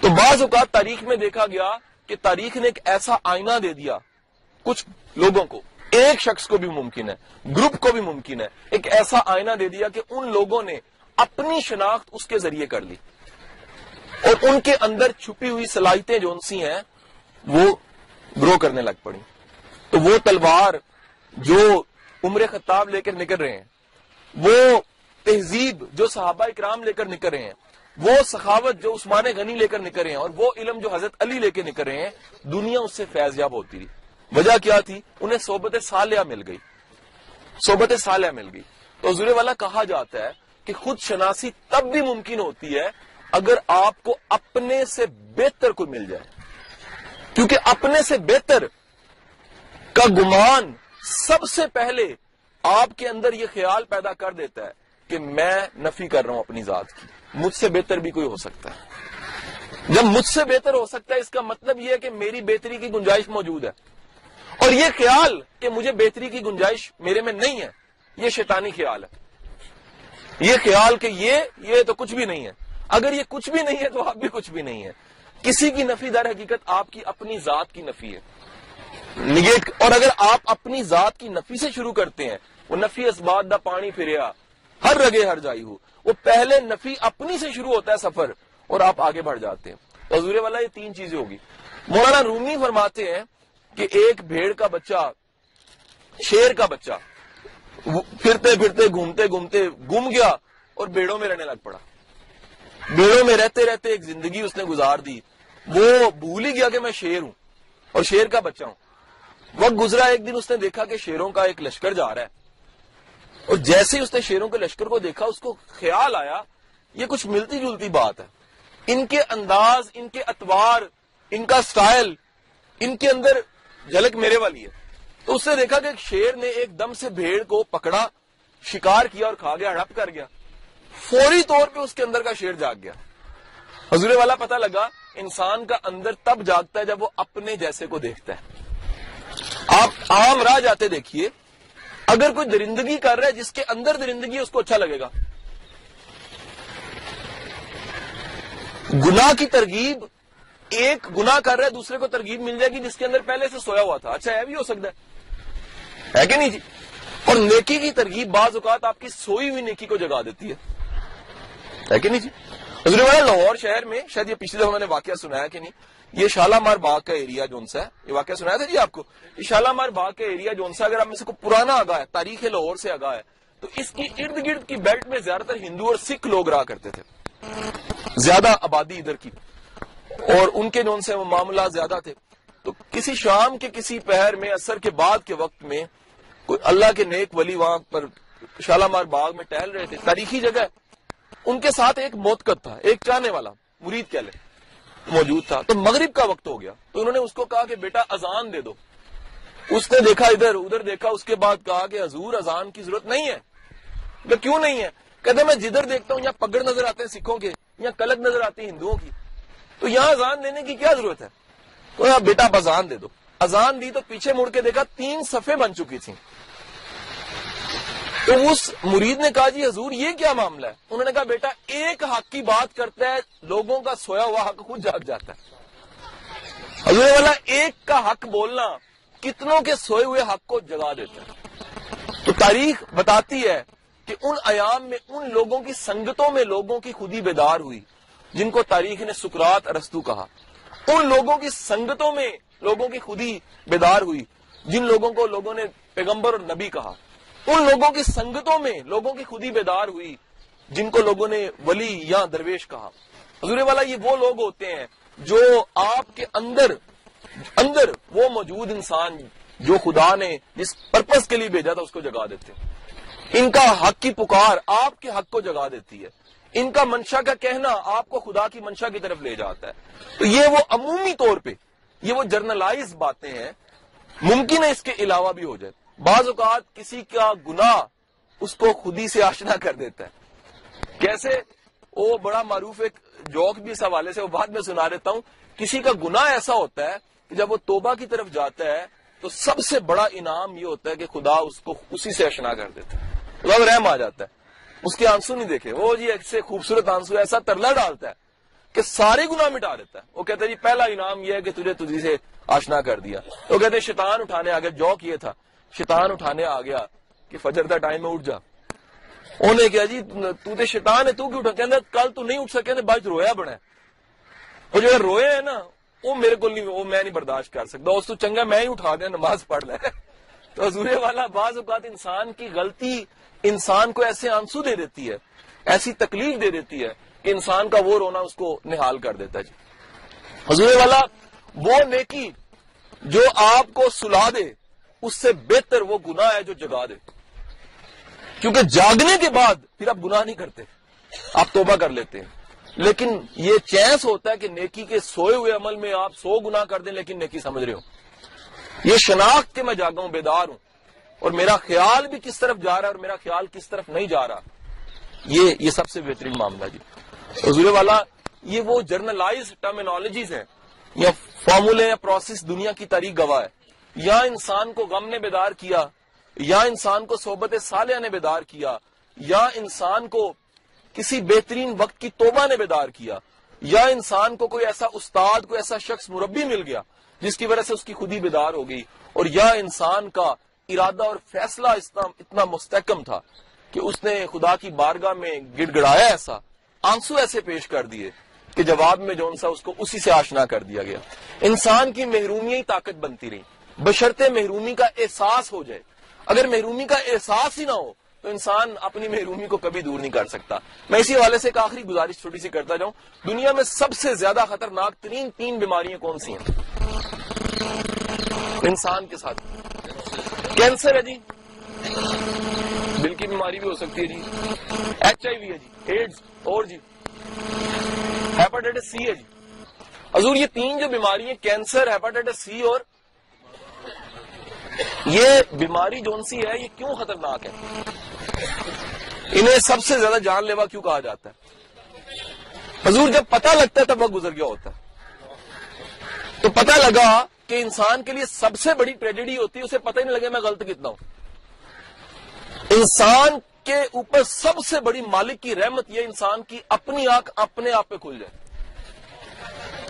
تو بعض اوقات تاریخ میں دیکھا گیا کہ تاریخ نے ایک ایسا آئینہ دے دیا کچھ لوگوں کو۔ ایک شخص کو بھی ممکن ہے، گروپ کو بھی ممکن ہے، ایک ایسا آئینہ دے دیا کہ ان لوگوں نے اپنی شناخت اس کے ذریعے کر لی۔ اور ان کے اندر چھپی ہوئی صلاحیتیں جو ان سی ہیں، وہ گرو کرنے لگ پڑی تو وہ تلوار جو عمر خطاب لے کر نکل رہے ہیں، وہ تہذیب جو صحابہ اکرام لے کر نکل رہے ہیں، وہ سخاوت جو عثمان غنی لے کر نکل رہے ہیں، اور وہ علم جو حضرت علی لے کے نکل رہے ہیں، دنیا اس سے فیض یاب ہوتی رہی۔ وجہ کیا تھی؟ انہیں صحبت سالیہ مل گئی۔ صحبت سالیہ مل گئی۔ تو حضور والا کہا جاتا ہے کہ خود شناسی تب بھی ممکن ہوتی ہے اگر آپ کو اپنے سے بہتر کوئی مل جائے، کیونکہ اپنے سے بہتر کا گمان سب سے پہلے آپ کے اندر یہ خیال پیدا کر دیتا ہے کہ میں نفی کر رہا ہوں اپنی ذات کی۔ مجھ سے بہتر بھی کوئی ہو سکتا ہے۔ جب مجھ سے بہتر ہو سکتا ہے، اس کا مطلب یہ ہے کہ میری بہتری کی گنجائش موجود ہے۔ اور یہ خیال کہ مجھے بہتری کی گنجائش میرے میں نہیں ہے، یہ شیطانی خیال ہے۔ یہ خیال کہ یہ یہ تو کچھ بھی نہیں ہے۔ اگر یہ کچھ بھی نہیں ہے تو آپ بھی کچھ بھی نہیں ہے کسی کی نفی در حقیقت آپ کی اپنی ذات کی نفی ہے۔ نگیٹ، اور اگر آپ اپنی ذات کی نفی سے شروع کرتے ہیں، وہ نفی اسباد دا پانی پھریا ہر رگے ہر جائی ہو۔ وہ پہلے نفی اپنی سے شروع ہوتا ہے سفر، اور آپ آگے بڑھ جاتے ہیں۔ حضور والا، یہ تین چیزیں ہوگی۔ مولانا رومی فرماتے ہیں کہ ایک بھیڑ کا بچہ، شیر کا بچہ پھرتے پھرتے گھومتے گھومتے گم گیا اور بیڑوں میں رہنے لگ پڑا۔ بیڑوں میں رہتے رہتے ایک زندگی اس نے گزار دی۔ وہ بھول ہی گیا کہ میں شیر ہوں اور شیر کا بچہ ہوں۔ وقت گزرا، ایک دن اس نے دیکھا کہ شیروں کا ایک لشکر جا رہا ہے۔ اور جیسے ہی اس نے شیروں کے لشکر کو دیکھا، اس کو خیال آیا، یہ کچھ ملتی جلتی بات ہے۔ ان کے انداز، ان کے اتوار، ان کا سٹائل، ان کے اندر جھلک میرے والی ہے۔ تو اس نے دیکھا کہ شیر نے ایک دم سے بھیڑ کو پکڑا، شکار کیا اور کھا گیا ہڑپ کر گیا۔ فوری طور پہ اس کے اندر کا شیر جاگ گیا۔ حضور والا پتہ لگا، انسان کا اندر تب جاگتا ہے جب وہ اپنے جیسے کو دیکھتا ہے۔ آپ عام راہ جاتے دیکھیے، اگر کوئی درندگی کر رہا ہے جس کے اندر درندگی ہے، اس کو اچھا لگے گا۔ گنا کی ترغیب، ایک گنا کر رہا ہے، دوسرے کو ترغیب مل جائے گی جس کے اندر پہلے سے سویا ہوا تھا۔ اچھا ہے بھی ہو سکتا ہے۔ ہے کہ نہیں جی؟ اور نیکی کی ترغیب، بعض اوقات آپ کی سوئی ہوئی نیکی کو جگا دیتی ہے۔ ہے کہ نہیں جی؟ حضور والا لاہور شہر میں شاید یہ پچھلے دفعہ میں نے واقعہ سنایا کہ نہیں، یہ شالامار باغ کا ایریا جون سا ہے، یہ واقعہ سنایا تھا جی آپ کو؟ یہ شالامار باغ کا ایریا جون سا اگر آپ میں سے کو پرانا آگاہ ہے، تاریخ لاہور سے آگاہ ہے، تو اس کی ارد گرد کی بیلٹ میں زیادہ تر ہندو اور سکھ لوگ رہا کرتے تھے۔ زیادہ آبادی ادھر کی۔ اور ان کے جون سے معاملات زیادہ تھے۔ تو کسی شام کے کسی پہر میں اثر کے بعد کے وقت میں، کوئی اللہ کے نیک ولی وہاں پر شالامار باغ میں ٹہل رہے تھے۔ تاریخی جگہ ان کے ساتھ ایک موتکت تھا، ایک چاہنے والا، مرید کہہ لے، موجود تھا۔ تو مغرب کا وقت ہو گیا، تو انہوں نے اس کو کہا کہ بیٹا اذان دے دو۔ اس نے دیکھا ادھر ادھر دیکھا، اس کے بعد کہا کہ حضور اذان کی ضرورت نہیں ہے۔ کیوں نہیں ہے؟ کہتے میں جدھر دیکھتا ہوں، یہاں پگڑ نظر آتے ہیں سکھوں کے، یہاں کلک نظر آتی ہے ہندوؤں کی۔ تو یہاں اذان دینے کی کیا ضرورت ہے؟ تو بیٹا آپ اذان دے دو۔ اذان دی تو پیچھے مڑ کے دیکھا تین صفحے بن چکی تھیں۔ تو اس مرید نے کہا جی حضور یہ کیا معاملہ ہے؟ انہوں نے کہا بیٹا ایک حق کی بات کرتا ہے، لوگوں کا سویا ہوا حق خود جاگ جاتا ہے۔ حضور والا ایک کا حق بولنا کتنوں کے سوئے ہوئے حق کو جگا دیتا ہے۔ تو تاریخ بتاتی ہے کہ ان ایام میں ان لوگوں کی سنگتوں میں لوگوں کی خودی بیدار ہوئی، جن کو تاریخ نے سکرات ارستو کہا۔ ان لوگوں کی سنگتوں میں لوگوں کی خودی بیدار ہوئی، جن لوگوں کو لوگوں نے پیغمبر اور نبی کہا۔ ان لوگوں کی سنگتوں میں لوگوں کی خودی بیدار ہوئی، جن کو لوگوں نے ولی یا درویش کہا۔ حضور والا، یہ وہ لوگ ہوتے ہیں جو آپ کے اندر اندر وہ موجود انسان جو خدا نے جس پرپز کے لیے بھیجا تھا، اس کو جگا دیتے ہیں۔ ان کا حق کی پکار آپ کے حق کو جگا دیتی ہے۔ ان کا منشا کا کہنا آپ کو خدا کی منشا کی طرف لے جاتا ہے۔ تو یہ وہ عمومی طور پہ، یہ وہ جرنلائز باتیں ہیں۔ ممکن ہے اس کے علاوہ بھی ہو جائے۔ بعض اوقات کسی کا گنا اس کو خودی سے آشنا کر دیتا ہے۔ کیسے؟ وہ بڑا معروف ایک جوک بھی اس حوالے سے، وہ بعد میں سنا دیتا ہوں۔ کسی کا گنا ایسا ہوتا ہے کہ جب وہ توبہ کی طرف جاتا ہے، تو سب سے بڑا انعام یہ ہوتا ہے کہ خدا اس کو اسی سے اشنا کر دیتا ہے۔ خدا رحم آ جاتا ہے۔ اس کے آنسو نہیں دیکھے۔ وہ جی ایسے خوبصورت آنسو، ایسا ترلا ڈالتا ہے کہ سارے گنا مٹا دیتا ہے۔ وہ کہتے ہیں جی پہلا انعام یہ ہے کہ تجھے تجھی سے آشنا کر دیا۔ وہ کہتے شیطان اٹھانے آگے جوک یہ تھا شیطان اٹھانے آ گیا کہ فجر دا ٹائم میں اٹھ جا۔ انہیں کیا جی تو تے شیطان ہے، تو کیوں اٹھا؟ کہ کل تو نہیں اٹھ سکے تے باج رویا بنا وہ جو روئے ہیں نا، وہ میرے کو نہیں، وہ میں نہیں برداشت کر سکتا۔ اس تو چنگا میں ہی اٹھا دیا، نماز پڑھ لے۔ تو حضور والا بعض اوقات انسان کی غلطی انسان کو ایسے آنسو دے دیتی ہے، ایسی تکلیف دے دیتی ہے کہ انسان کا وہ رونا اس کو نحال کر دیتا ہے جی۔ حضور والا وہ نیکی جو آپ کو سلا دے اس سے بہتر وہ گناہ ہے جو جگا دے۔ کیونکہ جاگنے کے بعد پھر آپ گناہ نہیں کرتے، آپ توبہ کر لیتے ہیں۔ لیکن یہ چینس ہوتا ہے کہ نیکی کے سوئے ہوئے عمل میں آپ سو گنا کر دیں لیکن نیکی سمجھ رہے ہو یہ شناخت کے میں جاگا ہوں، بیدار ہوں۔ اور میرا خیال بھی کس طرف جا رہا ہے اور میرا خیال کس طرف نہیں جا رہا، یہ یہ سب سے بہترین معاملہ جی۔ حضور والا، یہ وہ جرنلائز ٹرمینالوجیز ہیں یا فارمولے یا پروسیس دنیا کی تاریخ گواہ ہے۔ یا انسان کو غم نے بیدار کیا، یا انسان کو صحبت صالحہ نے بیدار کیا، یا انسان کو کسی بہترین وقت کی توبہ نے بیدار کیا، یا انسان کو کوئی ایسا استاد، کوئی ایسا شخص مربی مل گیا جس کی وجہ سے اس کی خودی بیدار ہو گئی، اور یا انسان کا ارادہ اور فیصلہ اتنا مستحکم تھا کہ اس نے خدا کی بارگاہ میں گڑ گڑایا ایسا، آنسو ایسے پیش کر دیے کہ جواب میں جو سا اس کو اسی سے آشنا کر دیا گیا۔ انسان کی محرومی ہی طاقت بنتی رہی۔ بشرتے محرومی کا احساس ہو جائے۔ اگر محرومی کا احساس ہی نہ ہو، تو انسان اپنی محرومی کو کبھی دور نہیں کر سکتا۔ میں اسی حوالے سے ایک آخری گزارش چھوٹی سی کرتا جاؤں۔ دنیا میں سب سے زیادہ خطرناک ترین تین بیماریاں کون سی ہیں؟ انسان کے ساتھ۔ کینسر ہے جی۔ دل کی بیماری بھی ہو سکتی ہے جی۔ ایچ آئی وی ہے جی۔ ایڈز، اور جی۔ ہیپاٹائٹس سی ہے جی۔ حضور، یہ تین جو بیماری ہیں کینسر، ہیپاٹائٹس سی اور یہ بیماری جون سی ہے، یہ کیوں خطرناک ہے؟ انہیں سب سے زیادہ جان لیوا کیوں کہا جاتا ہے؟ حضور جب پتہ لگتا ہے تب وہ گزر گیا ہوتا ہے۔ تو پتہ لگا کہ انسان کے لیے سب سے بڑی ٹریجڈی ہوتی ہے، اسے پتہ ہی نہیں لگے میں غلط کتنا ہوں۔ انسان کے اوپر سب سے بڑی مالک کی رحمت یہ انسان کی اپنی آنکھ اپنے آپ پہ کھل جائے۔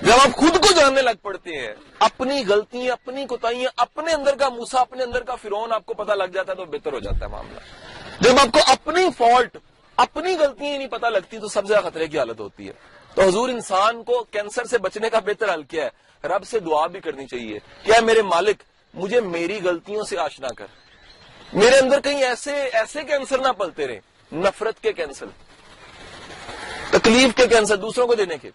جب آپ خود کو جاننے لگ پڑتے ہیں، اپنی غلطیاں، اپنی کوتاہیاں، اپنے اندر کا موسا اپنے اندر کا فرون آپ کو پتا لگ جاتا ہے تو بہتر ہو جاتا ہے معاملہ۔ جب آپ کو اپنی فالٹ، اپنی غلطیاں نہیں پتا لگتی تو سب سے خطرے کی حالت ہوتی ہے۔ تو حضور انسان کو کینسر سے بچنے کا بہتر حل کیا ہے۔ رب سے دعا بھی کرنی چاہیے کیا میرے مالک، مجھے میری غلطیوں سے آشنا کر۔ میرے اندر کہیں ایسے ایسے کینسر نہ پلتے رہے نفرت کے کینسر، تکلیف کے کینسر، دوسروں کو دینے کے۔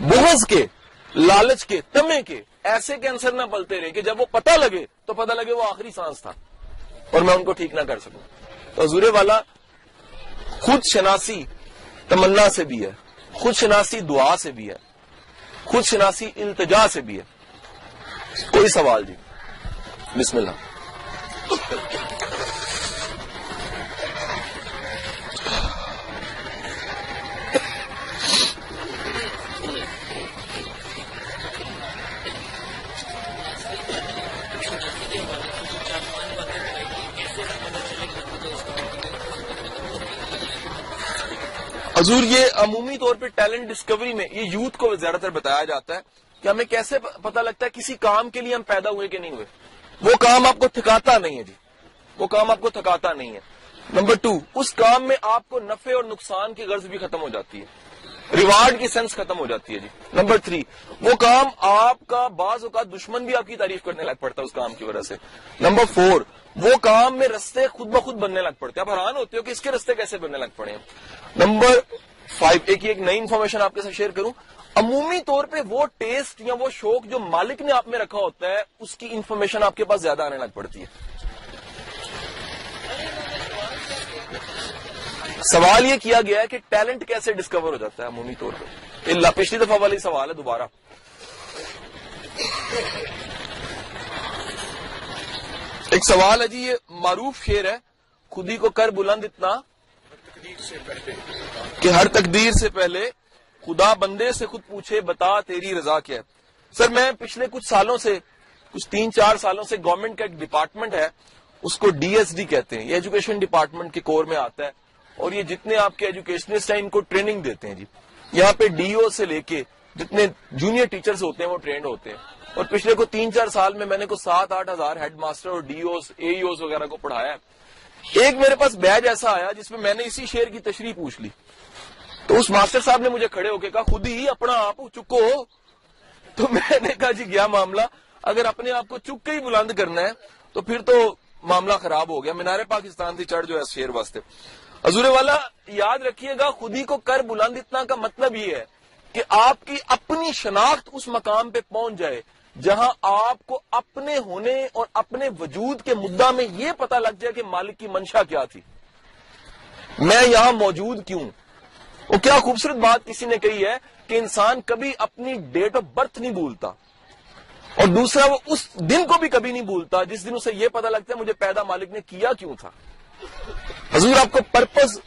بغض کے، لالچ کے، تمے کے، ایسے کینسر نہ پلتے رہے کہ جب وہ پتہ لگے، تو پتہ لگے وہ آخری سانس تھا اور میں ان کو ٹھیک نہ کر سکوں۔ تو حضور والا خود شناسی تمنا سے بھی ہے، خود شناسی دعا سے بھی ہے، خود شناسی التجا سے بھی ہے۔ کوئی سوال جی؟ بسم اللہ۔ حضور، یہ عمومی طور پہ ٹیلنٹ ڈسکوری میں، یہ یوتھ کو زیادہ تر بتایا جاتا ہے کہ ہمیں کیسے پتا لگتا ہے کسی کام کے لیے ہم پیدا ہوئے کہ نہیں ہوئے۔ وہ کام آپ کو تھکاتا نہیں ہے جی۔ وہ کام آپ کو تھکاتا نہیں ہے۔ نمبر ٹو اس کام میں آپ کو نفع اور نقصان کی غرض بھی ختم ہو جاتی ہے۔ ریوارڈ کی سینس ختم ہو جاتی ہے جی۔ نمبر تھری، وہ کام آپ کا بعض اوقات دشمن بھی آپ کی تعریف کرنے لگ پڑتا ہے اس کام کی وجہ سے۔ نمبر فور، وہ کام میں رستے خود بخود بننے لگ پڑتے ہیں۔ آپ حیران ہوتے ہو کہ اس کے رستے کیسے بننے لگ پڑے ہیں۔ نمبر فائیو، ایک ایک نئی انفارمیشن آپ کے ساتھ شیئر کروں۔ عمومی طور پہ وہ ٹیسٹ یا وہ شوق جو مالک نے آپ میں رکھا ہوتا ہے، اس کی انفارمیشن آپ کے پاس زیادہ آنے لگ پڑتی ہے۔ سوال یہ کیا گیا ہے کہ ٹیلنٹ کیسے ڈسکور ہو جاتا ہے عمومی طور پہ اللہ پچھلی دفعہ والی سوال ہے دوبارہ۔ ایک سوال ہے جی یہ معروف شیر ہے، خودی کو کر بلند اتنا کہ ہر تقدیر سے پہلے خدا بندے سے خود پوچھے، بتا تیری رضا کیا سر، میں پچھلے کچھ سالوں سے، کچھ تین چار سالوں سے گورنمنٹ کا ایک ڈپارٹمنٹ ہے، اس کو ڈی ایس ڈی کہتے ہیں۔ یہ ایجوکیشن ڈپارٹمنٹ کے کور میں آتا ہے۔ اور یہ جتنے آپ کے ایجوکیشنسٹ ہیں، ان کو ٹریننگ دیتے ہیں جی۔ یہاں پہ ڈی او سے لے کے جتنے جونیئر ٹیچرز ہوتے ہیں، وہ ٹرینڈ ہوتے ہیں۔ اور پچھلے کو تین چار سال میں میں نے کو سات آٹھ ہزار ہیڈ ماسٹر اور ڈی اوز اے اوز وغیرہ کو پڑھایا ہے۔ ایک میرے پاس بیج ایسا آیا جس میں میں نے اسی شیر کی تشریح پوچھ لی۔ تو اس ماسٹر صاحب نے مجھے کھڑے ہو کے کہا، خود ہی اپنا آپ چکو۔ تو میں نے کہا جی گیا معاملہ؟ اگر اپنے آپ کو چک کے ہی بلند کرنا ہے، تو پھر تو معاملہ خراب ہو گیا۔ مینارے پاکستان سے چڑھ جو ہے شیر واسطے۔ حضور والا، یاد رکھیے گا، خود ہی کو کر بلند اتنا کا مطلب یہ ہے کہ آپ کی اپنی شناخت اس مقام پہ پہنچ جائے جہاں آپ کو اپنے ہونے اور اپنے وجود کے مدعا میں یہ پتا لگ جائے کہ مالک کی منشا کیا تھی۔ میں یہاں موجود کیوں؟ وہ کیا خوبصورت بات کسی نے کہی ہے کہ انسان کبھی اپنی ڈیٹ آف برتھ نہیں بھولتا اور دوسرا، وہ اس دن کو بھی کبھی نہیں بھولتا جس دن اسے یہ پتا لگتا ہے مجھے پیدا مالک نے کیا کیوں تھا۔ حضور، آپ کو پرپز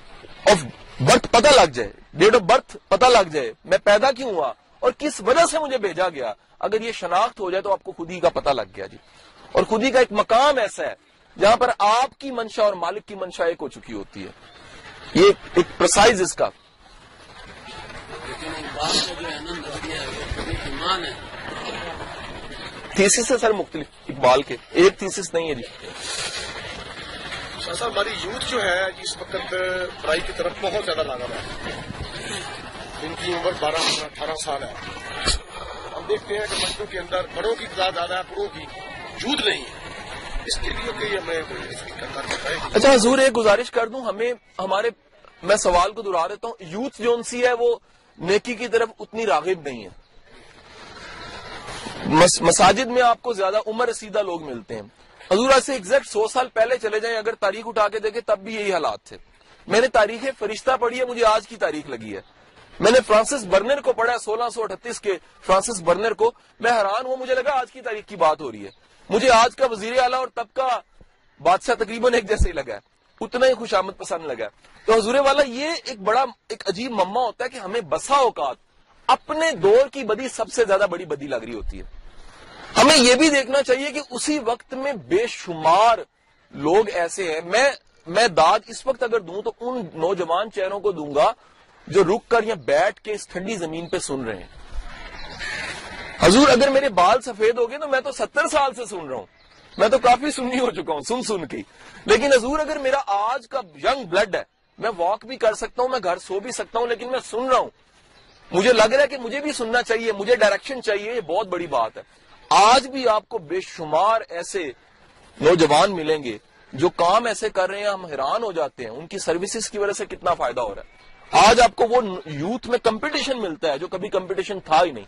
آف برتھ پتا لگ جائے ڈیٹ آف برتھ پتا لگ جائے، میں پیدا کیوں ہوا اور کس وجہ سے مجھے بھیجا گیا؟ اگر یہ شناخت ہو جائے تو آپ کو خودی کا پتا لگ گیا جی۔ اور خودی کا ایک مقام ایسا ہے جہاں پر آپ کی منشا اور مالک کی منشا ایک ہو چکی ہوتی ہے۔ یہ ایک پرسائز اس کا۔ تھیسس ہے سر مختلف، اقبال کے، ایک تھیسس نہیں ہے جی۔ سر ہماری یوتھ جو ہے جی، اس وقت پڑھائی کی طرف بہت زیادہ لاگا ہے۔ ان کی عمر بارہ اٹھارہ سال ہے۔ ہم دیکھتے ہیں کہ بچوں کے اندر بڑوں کی تعداد زیادہ ہے بڑوں کی یوتھ نہیں ہے۔ اس کے لیے کہ ہمیں اچھا حضور، ایک گزارش کر دوں، ہمیں، ہمارے، میں سوال کو دہرا دیتا ہوں۔ یوتھ جو ان سی ہے، وہ نیکی کی طرف اتنی راغب نہیں ہے۔ مساجد میں آپ کو زیادہ عمر رسیدہ لوگ ملتے ہیں۔ حضور سے ایگزیکٹ سو سال پہلے چلے جائیں، اگر تاریخ اٹھا کے دیکھیں تب بھی یہی حالات تھے۔ میں نے تاریخ فرشتہ پڑھی ہے، مجھے آج کی تاریخ لگی ہے۔ میں نے فرانسس برنر کو پڑھا سولہ سو اٹھتیس کے فرانسس برنر کو۔ میں حیران ہوں، مجھے لگا آج کی تاریخ کی بات ہو رہی ہے۔ مجھے آج کا وزیر اعلیٰ اور تب کا بادشاہ تقریباً ایک جیسے ہی لگا ہے۔ اتنا ہی خوش آمد پسند لگا ہے۔ تو حضور والا، یہ ایک بڑا، ایک عجیب مما ہوتا ہے کہ ہمیں بسا اوقات اپنے دور کی بدی سب سے زیادہ بڑی بدی لگ رہی ہوتی ہے۔ ہمیں یہ بھی دیکھنا چاہیے کہ اسی وقت میں بے شمار لوگ ایسے ہیں۔ میں میں داد اس وقت اگر دوں تو ان نوجوان چہروں کو دوں گا جو رک کر یا بیٹھ کے اس ٹھنڈی زمین پہ سن رہے ہیں۔ حضور اگر میرے بال سفید ہو گئے تو میں تو ستر سال سے سن رہا ہوں۔ میں تو کافی سننی ہو چکا ہوں، سن سن کے۔ لیکن حضور اگر میرا آج کا ینگ بلڈ ہے، میں واک بھی کر سکتا ہوں، میں گھر سو بھی سکتا ہوں، لیکن میں سن رہا ہوں۔ مجھے لگ رہا ہے کہ مجھے بھی سننا چاہیے، مجھے ڈائریکشن چاہیے، یہ بہت بڑی بات ہے۔ آج بھی آپ کو بے شمار ایسے نوجوان ملیں گے جو کام ایسے کر رہے ہیں، ہم حیران ہو جاتے ہیں۔ ان کی سروسز کی وجہ سے کتنا فائدہ ہو رہا ہے۔ آج آپ کو وہ یوتھ میں کمپٹیشن ملتا ہے جو کبھی کمپٹیشن تھا ہی نہیں۔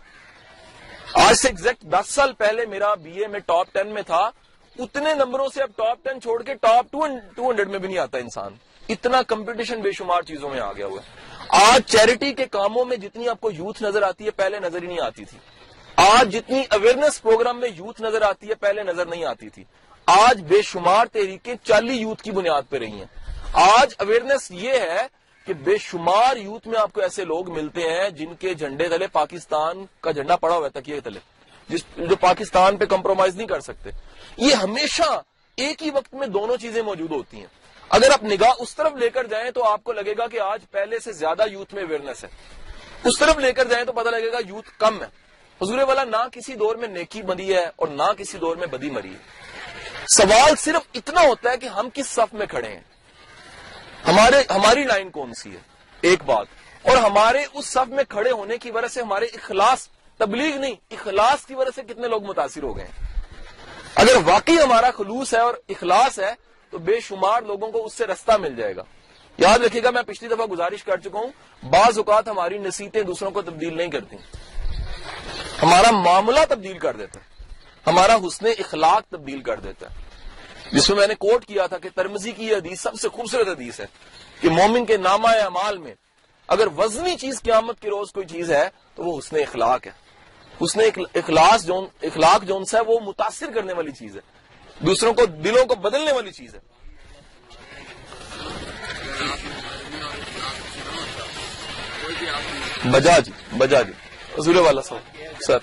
آج سے ایگزیکٹ دس سال پہلے میرا بی اے میں ٹاپ ٹین میں تھا۔ اتنے نمبروں سے اب ٹاپ ٹین چھوڑ کے ٹاپ ٹو ہنڈریڈ میں بھی نہیں آتا انسان۔ اتنا کمپٹیشن بے شمار چیزوں میں آ گیا ہوا ہے۔ آج چیریٹی کے کاموں میں جتنی آپ کو یوتھ نظر آتی ہے، پہلے نظر ہی نہیں آتی تھی۔ آج جتنی اویئرنیس پروگرام میں یوتھ نظر آتی ہے، پہلے نظر نہیں آتی تھی۔ آج بے شمار تحریکیں چالی یوتھ کی بنیاد پہ رہی ہیں۔ آج اویئرنیس یہ ہے کہ بے شمار یوتھ میں آپ کو ایسے لوگ ملتے ہیں جن کے جھنڈے تلے پاکستان کا جھنڈا پڑا ہوا ہے، تکیے تلے۔ جس جو پاکستان پہ کمپرومائز نہیں کر سکتے۔ یہ ہمیشہ ایک ہی وقت میں دونوں چیزیں موجود ہوتی ہیں۔ اگر آپ نگاہ اس طرف لے کر جائیں تو آپ کو لگے گا کہ آج پہلے سے زیادہ یوتھ میں اویئرنیس ہے۔ اس طرف لے کر جائیں تو پتہ لگے گا یوتھ کم ہے۔ حضور والا، نہ کسی دور میں نیکی بندی ہے اور نہ کسی دور میں بدی مری ہے۔ سوال صرف اتنا ہوتا ہے کہ ہم کس صف میں کھڑے ہیں۔ ہمارے، ہماری لائن کون سی ہے؟ ایک بات۔ اور ہمارے اس صف میں کھڑے ہونے کی وجہ سے ہمارے اخلاص تبلیغ نہیں، اخلاص کی وجہ سے کتنے لوگ متاثر ہو گئے اگر واقعی ہمارا خلوص ہے اور اخلاص ہے، تو بے شمار لوگوں کو اس سے رستہ مل جائے گا۔ یاد رکھیے گا، میں پچھلی دفعہ گزارش کر چکا ہوں، بعض اوقات ہماری نصیحتیں دوسروں کو تبدیل نہیں کرتی ہمارا معاملہ تبدیل کر دیتا ہے۔ ہمارا حسن اخلاق تبدیل کر دیتا ہے۔ جس میں میں نے کوٹ کیا تھا کہ ترمزی کی یہ حدیث سب سے خوبصورت حدیث ہے کہ مومن کے نامہ امال میں اگر وزنی چیز قیامت کے روز کوئی چیز ہے تو وہ حسن اخلاق ہے۔ حسن اخلاص جو اخلاق جو ہے وہ متاثر کرنے والی چیز ہے۔ دوسروں کو، دلوں کو بدلنے والی چیز ہے۔ بجا جی بجا جی حضور والا صاحب سر۔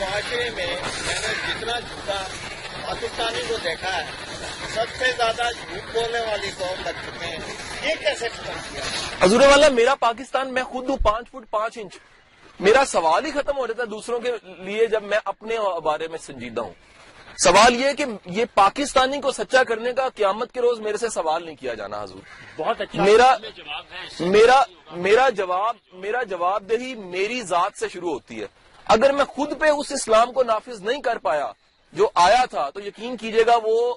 معاشرے میں میں نے جتنا جھوٹا پاکستانی کو دیکھا ہے سب سے زیادہ جھوٹ بولنے والی قوم لگ چکے ہیں۔ یہ کیسے ختم کیا؟ حضور والا میرا پاکستان میں خود ہوں پانچ فٹ پانچ انچ۔ میرا سوال ہی ختم ہو رہتا ہے دوسروں کے لیے جب میں اپنے بارے میں سنجیدہ ہوں۔ سوال یہ کہ یہ پاکستانی کو سچا کرنے کا قیامت کے روز میرے سے سوال نہیں کیا جانا حضور۔ بہت اچھا میرا میرا میرا جواب میرا جواب دہی میری ذات سے شروع ہوتی ہے۔ اگر میں خود پہ اس اسلام کو نافذ نہیں کر پایا جو آیا تھا تو یقین کیجیے گا وہ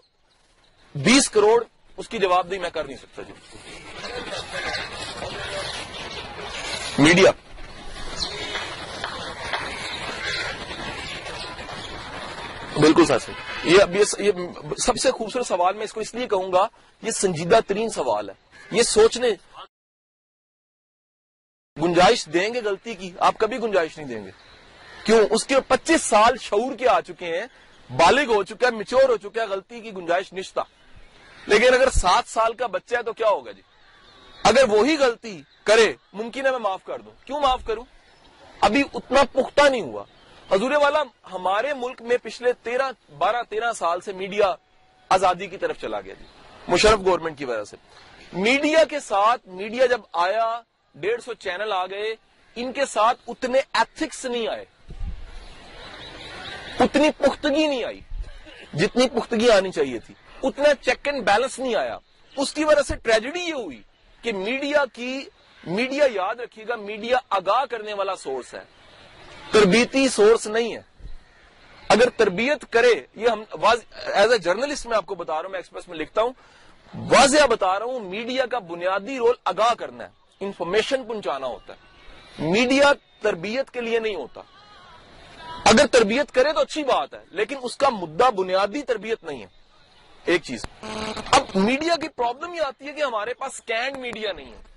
بیس کروڑ اس کی جواب دہی میں کر نہیں سکتا جی۔ میڈیا۔ بالکل سر یہ اب یہ سب سے خوبصورت سوال میں اس کو اس لیے کہوں گا، یہ سنجیدہ ترین سوال ہے۔ یہ سوچنے گنجائش دیں گے غلطی کی؟ آپ کبھی گنجائش نہیں دیں گے۔ کیوں؟ اس کے پچیس سال شعور کے آ چکے ہیں، بالغ ہو چکا ہے میچور ہو چکا ہے، غلطی کی گنجائش نشتہ۔ لیکن اگر سات سال کا بچہ ہے تو کیا ہوگا جی؟ اگر وہی غلطی کرے، ممکن ہے میں معاف کر دوں۔ کیوں معاف کروں؟ ابھی اتنا پختہ نہیں ہوا۔ حضور والا، ہمارے ملک میں پچھلے تیرہ، بارہ، تیرہ سال سے میڈیا آزادی کی طرف چلا گیا جی مشرف گورنمنٹ کی وجہ سے۔ میڈیا کے ساتھ، میڈیا جب آیا، ڈیڑھ سو چینل آ گئے، ان کے ساتھ اتنے ایتھکس نہیں آئے۔ اتنی پختگی نہیں آئی۔ جتنی پختگی آنی چاہیے تھی۔ اتنا چیک اینڈ بیلنس نہیں آیا۔ اس کی وجہ سے ٹریجڈی یہ ہوئی کہ میڈیا کی، میڈیا یاد رکھیے گا، میڈیا آگاہ کرنے والا سورس ہے۔ تربیتی سورس نہیں ہے۔ اگر تربیت کرے، یہ ہم ایز اے جرنلسٹ میں آپ کو بتا رہا ہوں، میں ایکسپریس میں لکھتا ہوں، واضح بتا رہا ہوں میڈیا کا بنیادی رول آگاہ کرنا ہے۔ انفارمیشن پہنچانا ہوتا ہے۔ میڈیا تربیت کے لیے نہیں ہوتا۔ اگر تربیت کرے تو اچھی بات ہے، لیکن اس کا مدعا بنیادی تربیت نہیں ہے۔ ایک چیز۔ اب میڈیا کی پرابلم یہ آتی ہے کہ ہمارے پاس سکینڈ میڈیا نہیں ہے۔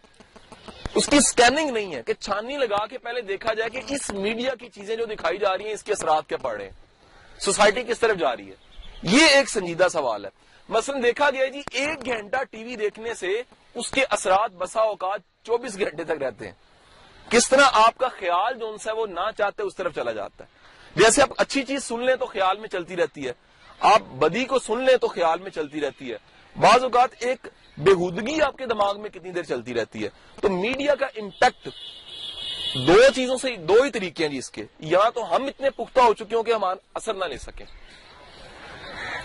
اس کی سکیننگ نہیں ہے کہ چھانی لگا کے پہلے دیکھا جائے کہ اس میڈیا کی چیزیں جو دکھائی جا رہی ہیں، اس کے اثرات کیا پڑ رہے ہیں؟ سوسائٹی کس طرف جا رہی ہے؟ یہ ایک سنجیدہ سوال ہے۔ مثلا دیکھا گیا جی ایک گھنٹہ ٹی وی دیکھنے سے اس کے اثرات بسا اوقات چوبیس گھنٹے تک رہتے ہیں۔ کس طرح آپ کا خیال جو ان سے وہ نہ چاہتے اس طرف چلا جاتا ہے۔ جیسے آپ اچھی چیز سن لیں تو خیال میں چلتی رہتی ہے۔ آپ بدی کو سن لیں تو خیال میں چلتی رہتی ہے۔ بعض اوقات ایک بےحودگی آپ کے دماغ میں کتنی دیر چلتی رہتی ہے؟ تو میڈیا کا امپیکٹ دو چیزوں سے دو ہی طریقے ہیں جی اس کے۔ یا تو ہم اتنے پختہ ہو چکے ہوں کہ ہم اثر نہ لے سکیں۔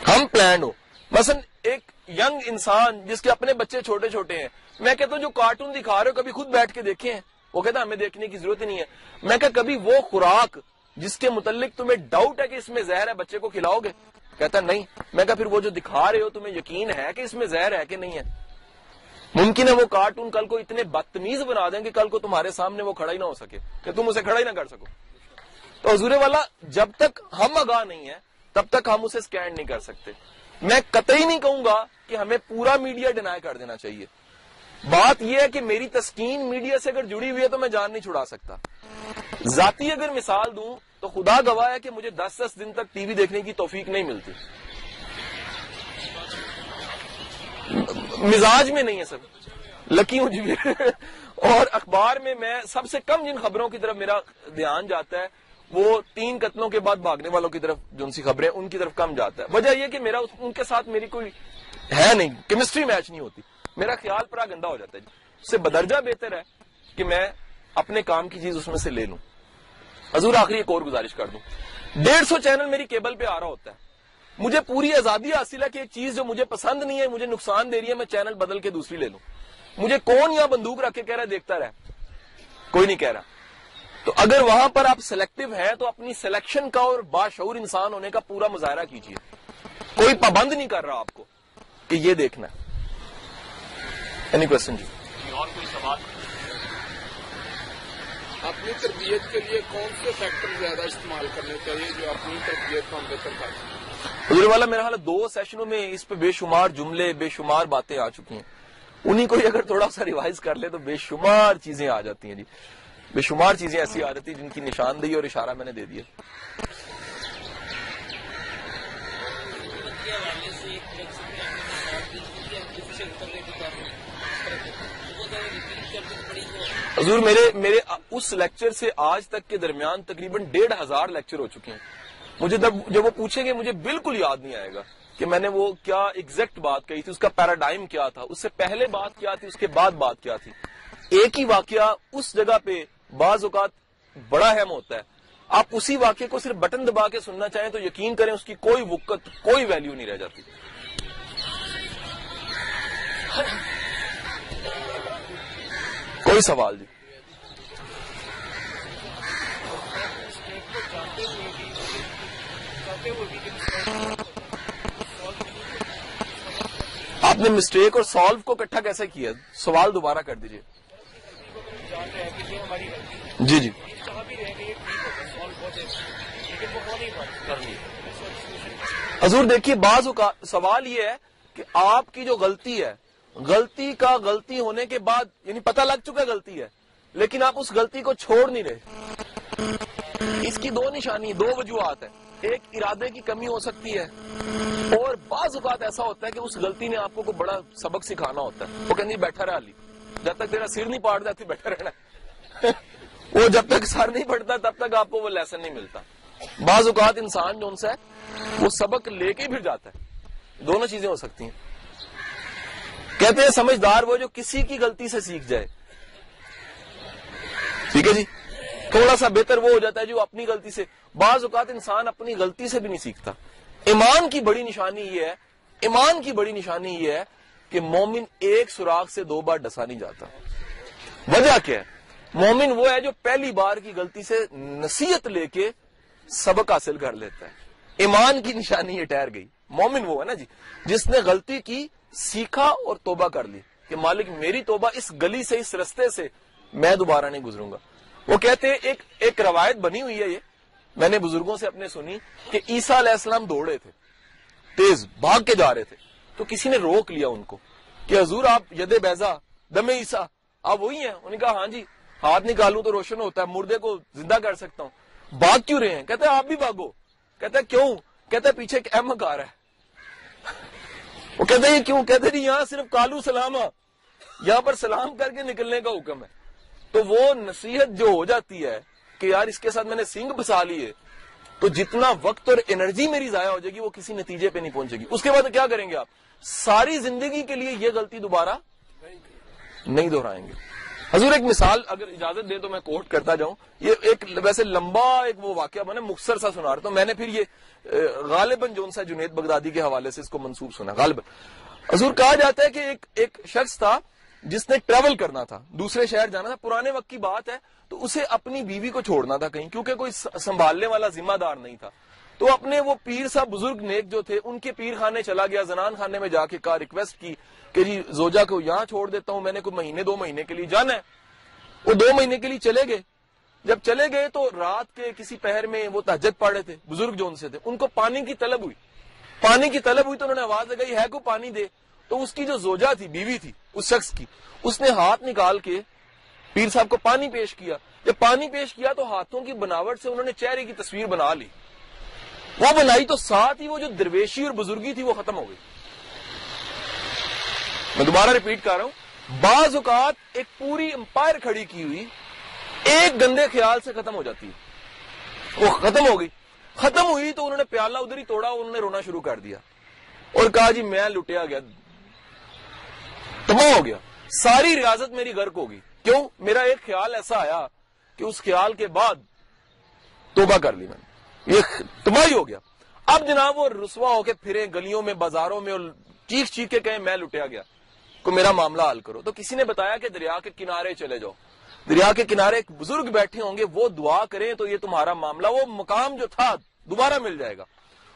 ہم پلانڈ ہو مثلا ایک ینگ انسان جس کے اپنے بچے چھوٹے چھوٹے ہیں، میں کہتا ہوں جو کارٹون دکھا رہے ہو، کبھی خود بیٹھ کے دیکھے ہیں؟ وہ کہتا ہمیں دیکھنے کی ضرورت ہی نہیں ہے۔ میں کہ کبھی وہ خوراک جس کے متعلق تمہیں ڈاؤٹ ہے کہ اس میں زہر ہے، بچے کو کھلاؤ گے؟ کہتا نہیں۔ میں کہا پھر وہ جو دکھا رہے ہو، تمہیں یقین ہے کہ اس میں زہر ہے کہ نہیں ہے؟ ممکن ہے وہ کارٹون کل کو اتنے بدتمیز بنا دیں کہ کل کو تمہارے سامنے وہ کھڑا ہی نہ ہو سکے کہ تم اسے کھڑا ہی نہ کر سکو۔ تو حضور والا، جب تک ہم آگاہ نہیں ہے تب تک ہم اسے سکینڈ نہیں کر سکتے۔ میں قطعی نہیں کہوں گا کہ ہمیں پورا میڈیا ڈینائی کر دینا چاہیے۔ بات یہ ہے کہ میری تسکین میڈیا سے اگر جڑی ہوئی ہے تو میں جان نہیں چھڑا سکتا۔ ذاتی اگر مثال دوں تو خدا گواہ ہے کہ مجھے دس دس دن تک ٹی وی دیکھنے کی توفیق نہیں ملتی۔ مزاج میں نہیں ہے سر لکی ہوں جی اور اخبار میں میں سب سے کم جن خبروں کی طرف میرا دھیان جاتا ہے، وہ تین قتلوں کے بعد بھاگنے والوں کی طرف جو سی خبریں ان کی طرف کم جاتا ہے۔ وجہ یہ کہ میرا ان کے ساتھ میری کوئی ہے نہیں۔ کیمسٹری میچ نہیں ہوتی۔ میرا خیال پرا گندا ہو جاتا ہے۔ جی اس سے بدرجہ بہتر ہے کہ میں اپنے کام کی چیز اس میں سے لے لوں۔ حضور آخری ایک اور گزارش کر دوں۔ ڈیڑھ سو چینل میری کیبل پہ آ رہا ہوتا ہے۔ مجھے پوری آزادی حاصل ہے کہ ایک چیز جو مجھے پسند نہیں ہے مجھے نقصان دے رہی ہے میں چینل بدل کے دوسری لے لوں۔ مجھے کون یہاں بندوق رکھ کے کہہ رہا ہے دیکھتا رہے کوئی نہیں کہہ رہا۔ تو اگر وہاں پر آپ سلیکٹو ہیں تو اپنی سلیکشن کا اور باشعور انسان ہونے کا پورا مظاہرہ کیجیے کوئی پابند نہیں کر رہا آپ کو کہ یہ دیکھنا ہے۔ اینی کوشچن جی؟ اور کوئی سوال؟ اپنی تربیت کے لیے کون سے فیکٹر زیادہ استعمال کرنے چاہیے جو اپنی تربیت کو ہم بہتر کرتے حضور والا میرا حال دو سیشنوں میں اس پہ بے شمار جملے، بے شمار باتیں آ چکی ہیں۔ انہیں کوئی اگر تھوڑا سا ریوائز کر لے تو بے شمار چیزیں آ جاتی ہیں جی۔ بے شمار چیزیں ایسی آ جاتی ہیں جن کی نشاندہی اور اشارہ میں نے دے دیا حضور، میرے میرے اس لیکچر سے آج تک کے درمیان تقریباً ڈیڑھ ہزار لیکچر ہو چکے ہیں۔ مجھے جب وہ پوچھیں گے مجھے بالکل یاد نہیں آئے گا کہ میں نے وہ کیا ایگزیکٹ بات کہی تھی، اس کا پیراڈائم کیا تھا، اس سے پہلے بات کیا تھی، اس کے بعد بات کیا تھی۔ ایک ہی واقعہ اس جگہ پہ بعض اوقات بڑا اہم ہوتا ہے۔ آپ اسی واقعے کو صرف بٹن دبا کے سننا چاہیں تو یقین کریں اس کی کوئی وقت، کوئی ویلیو نہیں رہ جاتی۔ کوئی سوال جی آپ نے مسٹیک اور سالو کو کٹھا کیسے کیا؟ سوال دوبارہ کر دیجیے جی جی۔ حضور دیکھیے، بعض سوال یہ ہے کہ آپ کی جو غلطی ہے، غلطی کا غلطی ہونے کے بعد یعنی پتہ لگ چکا غلطی ہے، لیکن آپ اس غلطی کو چھوڑ نہیں رہے۔ اس کی دو نشانی، دو وجوہات ہیں۔ ایک ارادے کی کمی ہو سکتی ہے اور بعض اوقات ایسا ہوتا ہے کہ اس غلطی نے آپ کو کوئی بڑا سبق سکھانا ہوتا ہے۔ وہ کہنی بیٹھا رہا علی، جب تک تیرا سر نہیں پاٹ جاتی، بیٹھا رہنا۔ وہ جب تک سر نہیں پڑتا تب تک آپ کو وہ لیسن نہیں ملتا۔ بعض اوقات انسان جو ان سے وہ سبق لے کے پھر جاتا ہے۔ دونوں چیزیں ہو سکتی ہیں۔ کہتے ہیں، سمجھدار وہ جو کسی کی غلطی سے سیکھ جائے۔ ٹھیک ہے جی؟ تھوڑا سا بہتر وہ ہو جاتا ہے جو اپنی غلطی سے بعض اوقات انسان اپنی غلطی سے بھی نہیں سیکھتا۔ ایمان کی بڑی نشانی یہ ہے ایمان کی بڑی نشانی یہ ہے کہ مومن ایک سوراخ سے دو بار ڈسا نہیں جاتا۔ وجہ کیا ہے؟ مومن وہ ہے جو پہلی بار کی غلطی سے نصیحت لے کے سبق حاصل کر لیتا ہے۔ ایمان کی نشانی یہ ٹھہر گئی۔ مومن وہ ہے نا جی جس نے غلطی کی، سیکھا اور توبہ کر لی کہ مالک میری توبہ اس گلی سے، اس رستے سے میں دوبارہ نہیں گزروں گا۔ وہ کہتے ہیں ایک ایک روایت بنی ہوئی ہے یہ۔ میں نے بزرگوں سے اپنے سنی کہ عیسیٰ علیہ السلام دوڑے تھے، تیز بھاگ کے جا رہے تھے۔ تو کسی نے روک لیا ان کو کہ حضور آپ ید بیزا دم عیسیٰ، آپ وہی ہیں۔ انہوں نے کہا ہاں جی ہاتھ نکالوں تو روشن ہوتا ہے، مردے کو زندہ کر سکتا ہوں۔ بھاگ کیوں رہے ہیں؟ کہتے ہیں، آپ بھی بھاگو۔ کہتے ہیں، کیوں؟ کہتے ہیں، پیچھے ایک احمد آ رہا ہے۔ وہ کہتے ہیں، یہ کیوں؟ کہتے ہیں جی، یہاں صرف کالو سلام یہاں پر سلام کر کے نکلنے کا حکم ہے۔ تو وہ نصیحت جو ہو جاتی ہے کہ یار اس کے ساتھ میں نے سنگ بسا لیے تو جتنا وقت اور انرجی میری ضائع ہو جائے گی، وہ کسی نتیجے پہ نہیں پہنچے گی۔ اس کے بعد کیا کریں گے آپ؟ ساری زندگی کے لیے یہ غلطی دوبارہ نہیں دہرائیں گے۔ حضور ایک مثال اگر اجازت دے تو میں کوٹ کرتا جاؤں۔ یہ ایک ویسے لمبا ایک وہ واقعہ میں نے مختصر سا سنا رہا ہوں میں نے پھر یہ غالباً جو سا جنید بغدادی کے حوالے سے اس کو منسوب سنا۔ غالباً۔ حضور کہا جاتا ہے کہ ایک ایک شخص تھا۔ جس نے ٹریول کرنا تھا، دوسرے شہر جانا تھا، پرانے وقت کی بات ہے، تو اسے اپنی بیوی کو چھوڑنا تھا کہیں، کیونکہ کوئی سنبھالنے والا ذمہ دار نہیں تھا۔ تو اپنے وہ پیر صاحب، بزرگ نیک جو تھے، ان کے پیر خانے چلا گیا، زنان خانے میں جا کے کہا ریکویسٹ کی کہ جی زوجا کو یہاں چھوڑ دیتا ہوں، میں نے کوئی مہینے، دو مہینے کے لیے جانا ہے۔ وہ دو مہینے کے لیے چلے گئے۔ جب چلے گئے تو رات کے کسی پہر میں وہ تہجد پڑے تھے، بزرگ جو ان سے تھے، ان کو پانی کی طلب ہوئی۔ پانی کی طلب ہوئی تو انہوں نے آواز لگائی، ہے کو پانی دے؟ تو اس کی جو زوجا تھی، بیوی تھی، اس شخص کی، اس نے ہاتھ نکال کے پیر صاحب کو پانی پیش کیا۔ جب پانی پیش کیا تو ہاتھوں کی بناوٹ سے انہوں نے چہرے کی تصویر بنا لی۔ وہ بنائی تو ساتھ ہی وہ جو درویشی اور بزرگی تھی وہ ختم ہو گئی۔ میں دوبارہ ریپیٹ کر رہا ہوں۔ بعض اوقات ایک پوری امپائر کھڑی کی ہوئی، ایک گندے خیال سے ختم ہو جاتی۔ ہے وہ ختم ہو گئی۔ ختم ہوئی تو انہوں نے پیالہ ادھر ہی توڑا، انہوں نے رونا شروع کر دیا۔ اور کہا جی میں لٹیا گیا۔ تمام ہو گیا۔ ساری ریاضت میری غرق ہوگی۔ کیوں؟ میرا ایک خیال ایسا آیا کہ اس خیال کے بعد توبہ کر لی میں نے۔ یہ تباہی ہو گیا۔ اب جناب وہ رسوا ہو کے پھرے گلیوں میں، بازاروں میں اور چیخ چیخ کے کہیں میں لٹیا گیا۔ کو میرا معاملہ حل کرو۔ تو کسی نے بتایا کہ دریا کے کنارے چلے جاؤ۔ دریا کے کنارے ایک بزرگ بیٹھے ہوں گے، وہ دعا کریں تو یہ تمہارا معاملہ، وہ مقام جو تھا دوبارہ مل جائے گا۔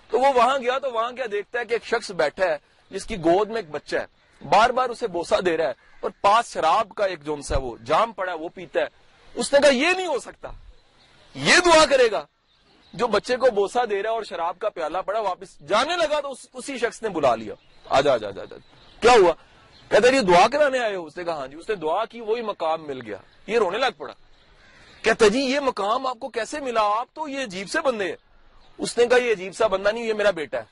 تو وہ وہاں گیا تو وہاں کیا دیکھتا ہے کہ ایک شخص بیٹھا ہے، جس کی گود میں ایک بچہ ہے۔ بار بار اسے بوسا دے رہا ہے اور پاس شراب کا ایک جونس ہے وہ جام پڑا ہے، وہ پیتا ہے۔ اس نے کہا، یہ نہیں ہو سکتا۔ یہ دعا کرے گا۔ جو بچے کو بوسا دے رہا ہے اور شراب کا پیالہ پڑا، واپس جانے لگا تو اسی شخص نے بلا لیا۔ آجا آجا آجا کیا ہوا؟ کہتا یہ دعا کرانے آئے ہو؟ اس نے کہا ہاں جی۔ اس نے دعا کی، وہی مقام مل گیا۔ یہ رونے لگ پڑا۔ کہتا جی یہ مقام آپ کو کیسے ملا؟ آپ تو یہ عجیب سے بندے ہیں۔ اس نے کہا، یہ عجیب سا بندہ نہیں، یہ میرا بیٹا ہے۔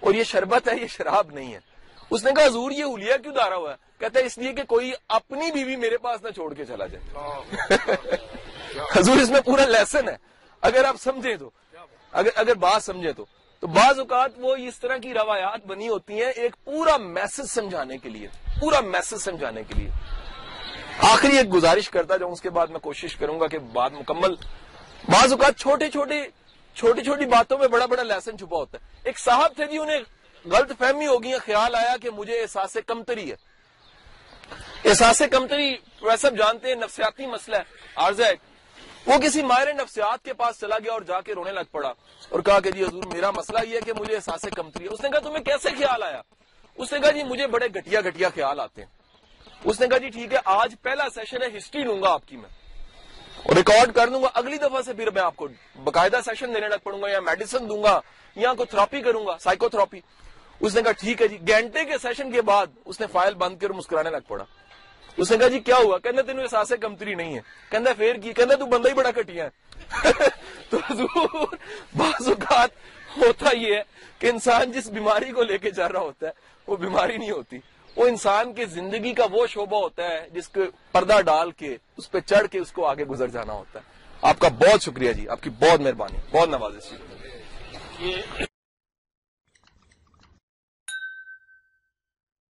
اور یہ شربت ہے، یہ شراب نہیں ہے۔ اس نے کہا حضور یہ ہولیا کیوں دارا ہوا ہے؟ کہتا ہے اس لیے کہ کوئی اپنی بیوی میرے پاس نہ چھوڑ کے چلا جائے. حضور اس میں پورا لیسن ہے. اگر آپ سمجھیں تو. اگر اگر بات سمجھیں تو. تو بعض اوقات وہ اس طرح کی روایات بنی ہوتی ہیں ایک پورا میسج سمجھانے کے لیے. پورا میسج سمجھانے کے لیے. آخری ایک گزارش کرتا جاؤں اس کے بعد میں کوشش کروں گا کہ بات مکمل. بعض اوقات چھوٹے چھوٹے چھوٹی چھوٹی باتوں میں بڑا بڑا لیسن چھپا ہوتا ہے. ایک صاحب تھے جی انہیں غلط فہمی ہوگی خیال آیا کہ مجھے احساس کمتری ہے۔ احساس کمتری ویسے جانتے ہیں، نفسیاتی مسئلہ ہے۔ عارضہ ہے، وہ کسی ماہر نفسیات کے پاس چلا گیا اور جا کے رونے لگ پڑا اور کہا کہ جی حضور، میرا مسئلہ یہ ہے کہ مجھے احساس کمتری ہے۔ اس نے کہا، تمہیں کیسے خیال آیا؟ اس نے کہا جی مجھے بڑے گٹیا گٹیا خیال آتے ہیں۔ اس نے کہا جی ٹھیک ہے، آج پہلا سیشن ہے، ہسٹری لوں گا آپ کی میں۔ اور ریکارڈ کر دوں گا، اگلی دفعہ سے پھر میں آپ کو باقاعدہ سیشن دینے لگ پڑوں گا یا میڈیسن دوں گا یا کوئی تھراپی کروں گا سائیکو تھراپی اس نے کہا، ٹھیک ہے جی. گھنٹے کے سیشن کے بعد اس نے فائل بند کر مسکرانے لگ پڑا۔ اس نے کہا جی کیا ہوا؟ کہ تینوں احساس کمتری نہیں ہے کہ پھر کی کہ تو بندہ ہی بڑا کٹیا ہے۔ تو حضور، بعض اوقات ہوتا یہ ہے کہ انسان جس بیماری کو لے کے جا رہا ہوتا ہے، وہ بیماری نہیں ہوتی۔ وہ انسان کی زندگی کا وہ شعبہ ہوتا ہے جس کو پردہ ڈال کے، اس پہ چڑھ کے اس کو آگے گزر جانا ہوتا ہے۔ آپ کا بہت شکریہ جی آپ کی بہت مہربانی، بہت نوازش جی۔